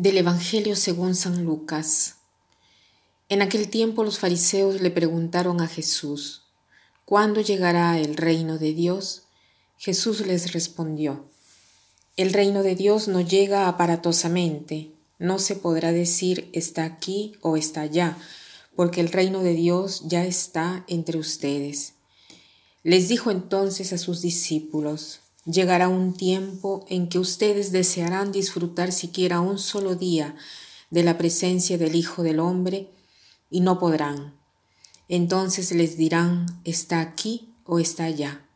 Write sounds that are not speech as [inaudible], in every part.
Del Evangelio según San Lucas. En aquel tiempo los fariseos le preguntaron a Jesús, ¿cuándo llegará el reino de Dios? Jesús les respondió, El reino de Dios no llega aparatosamente, no se podrá decir está aquí o está allá, porque el reino de Dios ya está entre ustedes. Les dijo entonces a sus discípulos, Llegará un tiempo en que ustedes desearán disfrutar siquiera un solo día de la presencia del Hijo del Hombre y no podrán. Entonces les dirán, está aquí o está allá.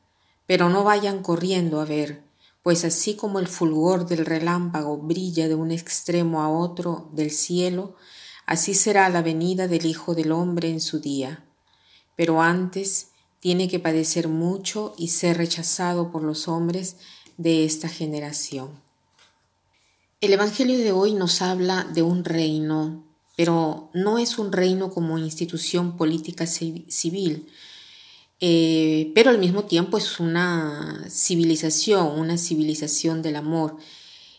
Pero no vayan corriendo a ver, pues así como el fulgor del relámpago brilla de un extremo a otro del cielo, así será la venida del Hijo del Hombre en su día. Pero antes, tiene que padecer mucho y ser rechazado por los hombres de esta generación. El Evangelio de hoy nos habla de un reino, pero no es un reino como institución política civil, eh, pero al mismo tiempo es una civilización, una civilización del amor.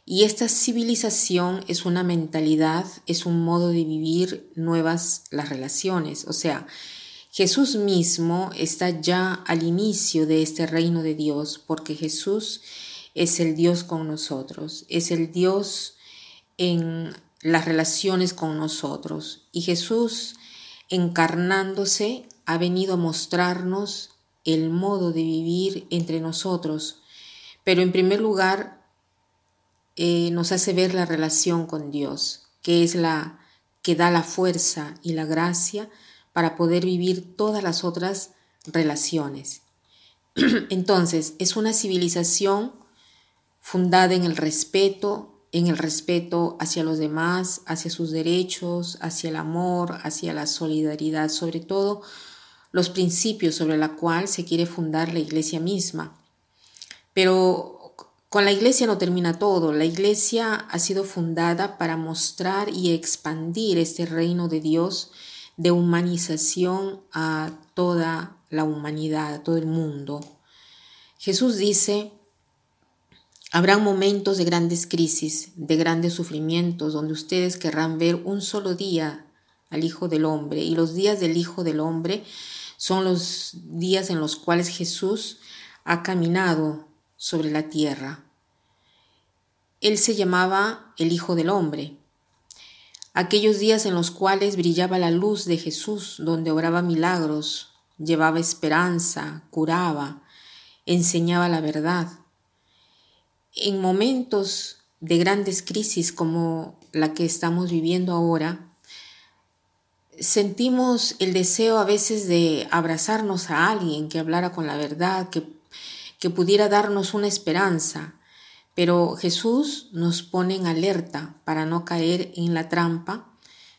Y esta civilización es una mentalidad, es un modo de vivir nuevas las relaciones, o sea, Jesús mismo está ya al inicio de este reino de Dios porque Jesús es el Dios con nosotros, es el Dios en las relaciones con nosotros. Y Jesús, encarnándose, ha venido a mostrarnos el modo de vivir entre nosotros. Pero en primer lugar, eh, nos hace ver la relación con Dios, que es la que da la fuerza y la gracia para poder vivir todas las otras relaciones. [clears throat] Entonces, es una civilización fundada en el respeto, en el respeto hacia los demás, hacia sus derechos, hacia el amor, hacia la solidaridad, sobre todo los principios sobre la cual se quiere fundar la iglesia misma. Pero con la iglesia no termina todo. La iglesia ha sido fundada para mostrar y expandir este reino de Dios de humanización a toda la humanidad, a todo el mundo. Jesús dice, habrán momentos de grandes crisis, de grandes sufrimientos, donde ustedes querrán ver un solo día al Hijo del Hombre, y los días del Hijo del Hombre son los días en los cuales Jesús ha caminado sobre la tierra. Él se llamaba el Hijo del Hombre, aquellos días en los cuales brillaba la luz de Jesús, donde obraba milagros, llevaba esperanza, curaba, enseñaba la verdad. En momentos de grandes crisis como la que estamos viviendo ahora, sentimos el deseo a veces de abrazarnos a alguien que hablara con la verdad, que, que pudiera darnos una esperanza, pero Jesús nos pone en alerta para no caer en la trampa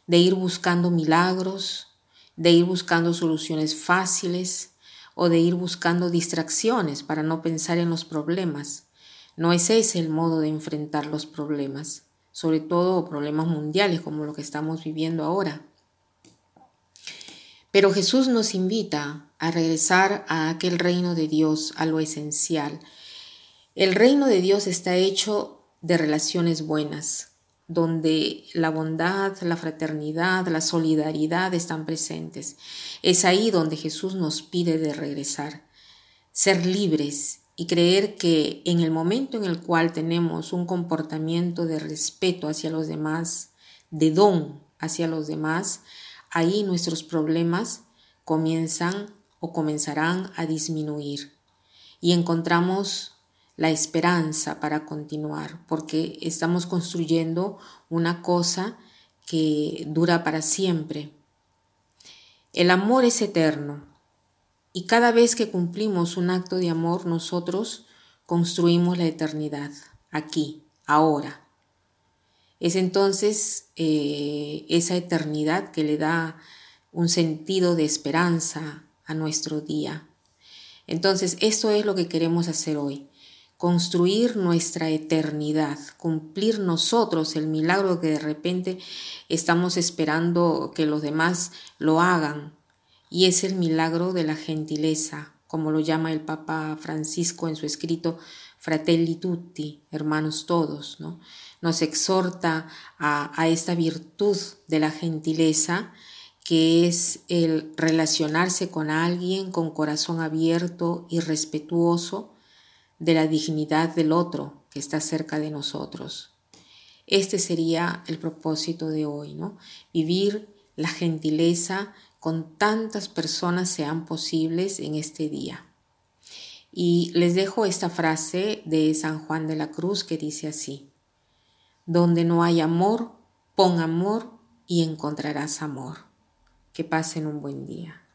de ir buscando milagros, de ir buscando soluciones fáciles o de ir buscando distracciones para no pensar en los problemas. No es ese el modo de enfrentar los problemas, sobre todo problemas mundiales como lo que estamos viviendo ahora. Pero Jesús nos invita a regresar a aquel reino de Dios, a lo esencial, el reino de Dios está hecho de relaciones buenas, donde la bondad, la fraternidad, la solidaridad están presentes. Es ahí donde Jesús nos pide de regresar, ser libres y creer que en el momento en el cual tenemos un comportamiento de respeto hacia los demás, de don hacia los demás, ahí nuestros problemas comienzan o comenzarán a disminuir y encontramos la esperanza para continuar, porque estamos construyendo una cosa que dura para siempre. El amor es eterno y cada vez que cumplimos un acto de amor nosotros construimos la eternidad, aquí, ahora. Es entonces eh, esa eternidad que le da un sentido de esperanza a nuestro día. Entonces, esto es lo que queremos hacer hoy construir nuestra eternidad, cumplir nosotros el milagro que de repente estamos esperando que los demás lo hagan. Y es el milagro de la gentileza, como lo llama el Papa Francisco en su escrito fratelli tutti, hermanos todos, ¿no? Nos exhorta a, a esta virtud de la gentileza que es el relacionarse con alguien con corazón abierto y respetuoso de la dignidad del otro que está cerca de nosotros. Este sería el propósito de hoy, ¿no? Vivir la gentileza con tantas personas sean posibles en este día. Y les dejo esta frase de San Juan de la Cruz que dice así, donde no hay amor, pon amor y encontrarás amor. Que pasen un buen día.